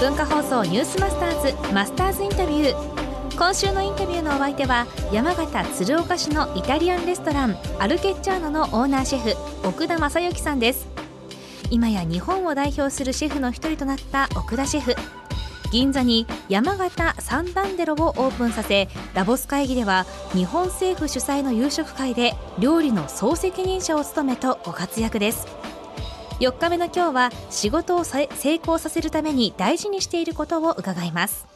文化放送ニュースマスターズマスターズインタビュー今週のインタビューのお相手は山形鶴岡市のイタリアンレストランアルケッチャーノのオーナーシェフ奥田正幸さんです。今や日本を代表するシェフの一人となった奥田シェフ銀座に山形サンダンデロをオープンさせダボス会議では日本政府主催の夕食会で料理の総責任者を務めとご活躍です。4日目の今日は仕事を成功させるために大事にしていることを伺います。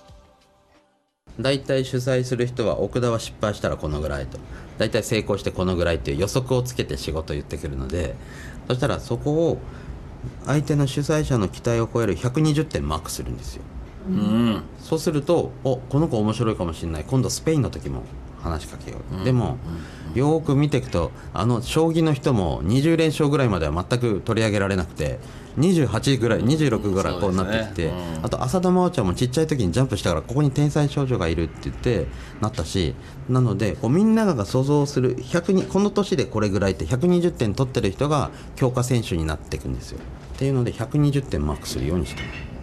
大体主催する人は奥田は失敗したらこのぐらいと。大体成功してこのぐらいっていう予測をつけて仕事を言ってくるので。そしたらそこを相手の主催者の期待を超える120点マークするんですよ。うん、そうするとおこの子面白いかもしれない。今度スペインの時も話しかけよう、うん、でも、うん、よく見ていくとあの将棋の人も20連勝ぐらいまでは全く取り上げられなくて28ぐらい26ぐらいこうなってきて、ねうん、あと浅田真央ちゃんもちっちゃい時にジャンプしたからここに天才少女がいるって言ってなったしなのでこうみんなが想像する100にこの年でこれぐらいって120点取ってる人が強化選手になっていくんですよ。っていうので120点マークするようにしてます。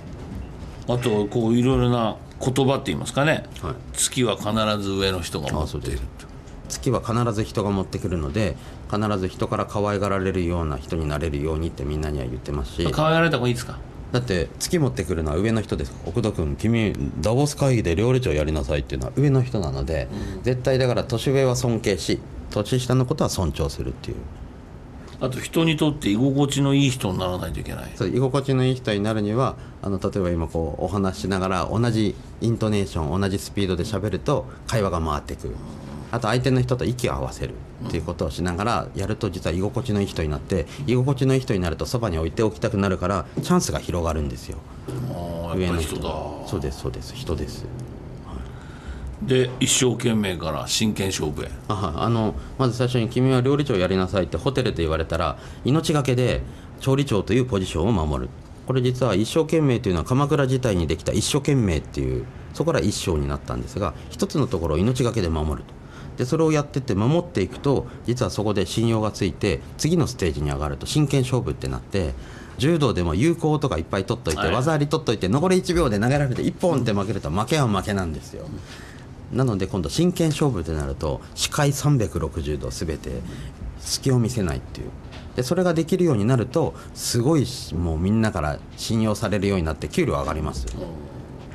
あとこういろいろな言葉って言いますかね、はい、月は必ず上の人が持っている月は必ず人が持ってくるので必ず人から可愛がられるような人になれるようにってみんなには言ってますし。可愛がられた方がいいですか？だって月持ってくるのは上の人です奥田君君ダボス会議で料理長やりなさいっていうのは上の人なので、うん、絶対だから年上は尊敬し年下のことは尊重するっていうあと人にとって居心地のいい人にならないといけない。そう居心地のいい人になるにはあの例えば今こうお話しながら同じイントネーション同じスピードで喋ると会話が回っていくあと相手の人と息を合わせる。っていうことをしながらやると実は居心地のいい人になって居心地のいい人になるとそばに置いておきたくなるからチャンスが広がるんですよ。上の人そうですそうです。人ですで一生懸命から真剣勝負へ。ああのまず最初に「君は料理長やりなさい」ってホテルで言われたら命がけで調理長というポジションを守る。これ実は一生懸命というのは鎌倉時代にできた一生懸命っていうそこから一生になったんですが一つのところを命がけで守ると。でそれをやってって守っていくと実はそこで信用がついて次のステージに上がると真剣勝負ってなって柔道でも有効とかいっぱい取っといて、技あり取っといて残り1秒で投げられて1本って負けると負けは負けなんですよ。なので今度真剣勝負ってなると視界360度全て隙を見せないっていう。でそれができるようになるとすごいもうみんなから信用されるようになって給料上がります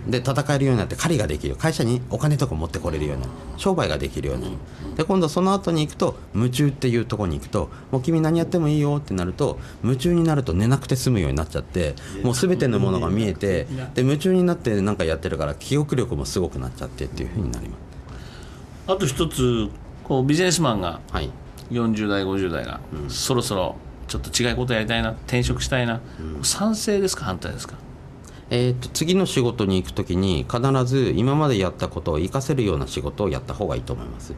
で戦えるようになって狩りができる会社にお金とか持ってこれるようになる。商売ができるようになる。で今度その後に行くと夢中っていうところに行くともう君何やってもいいよってなると夢中になると寝なくて済むようになっちゃってもう全てのものが見えてで夢中になって何かやってるから記憶力もすごくなっちゃってっていうふうになります。あと一つこうビジネスマンが40代50代が、そろそろちょっと違うことやりたいな転職したいな、うん、賛成ですか反対ですか？えーと、次の仕事に行く時に必ず今までやったことを活かせるような仕事をやった方がいいと思います。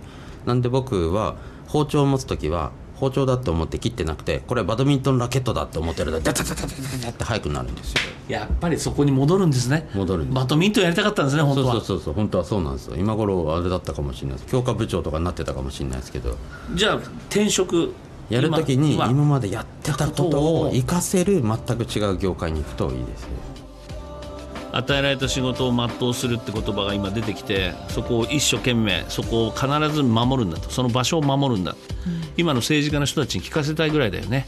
なんで僕は包丁を持つ時は包丁だって思って切ってなくてこれバドミントンラケットだって思ってるとダダダダダダって速くなるんですよ。やっぱりそこに戻るんですね。戻るバドミントンやりたかったんですね本当は。そうそうそう本当はそうなんですよ。今頃あれだったかもしれないです。強化部長とかになってたかもしれないですけど。じゃあ転職やるときに今までやってたことを活かせる全く違う業界に行くといいですね与えられた仕事を全うするって言葉が今出てきてそこを一生懸命そこを必ず守るんだと。その場所を守るんだ、うん、今の政治家の人たちに聞かせたいぐらいだよね。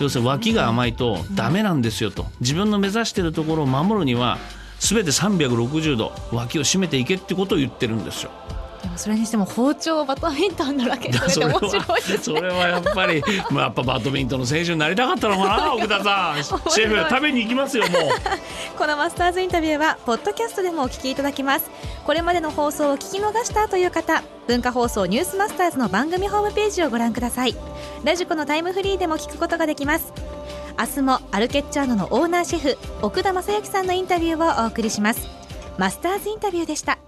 要するに脇が甘いとダメなんですよと。自分の目指しているところを守るには全て360度脇を締めていけってことを言ってるんですよでもそれにしても包丁バドミントンのラケットって面白いですね。それはやっぱり、まあ、やっぱバドミントンの選手になりたかったのかな奥田さん。シェフ食べに行きますよもう。このマスターズインタビューはポッドキャストでもお聞きいただきます。これまでの放送を聞き逃したという方文化放送ニュースマスターズの番組ホームページをご覧ください。ラジコのタイムフリーでも聞くことができます。明日もアルケッチャーノのオーナーシェフ奥田正幸さんのインタビューをお送りします。マスターズインタビューでした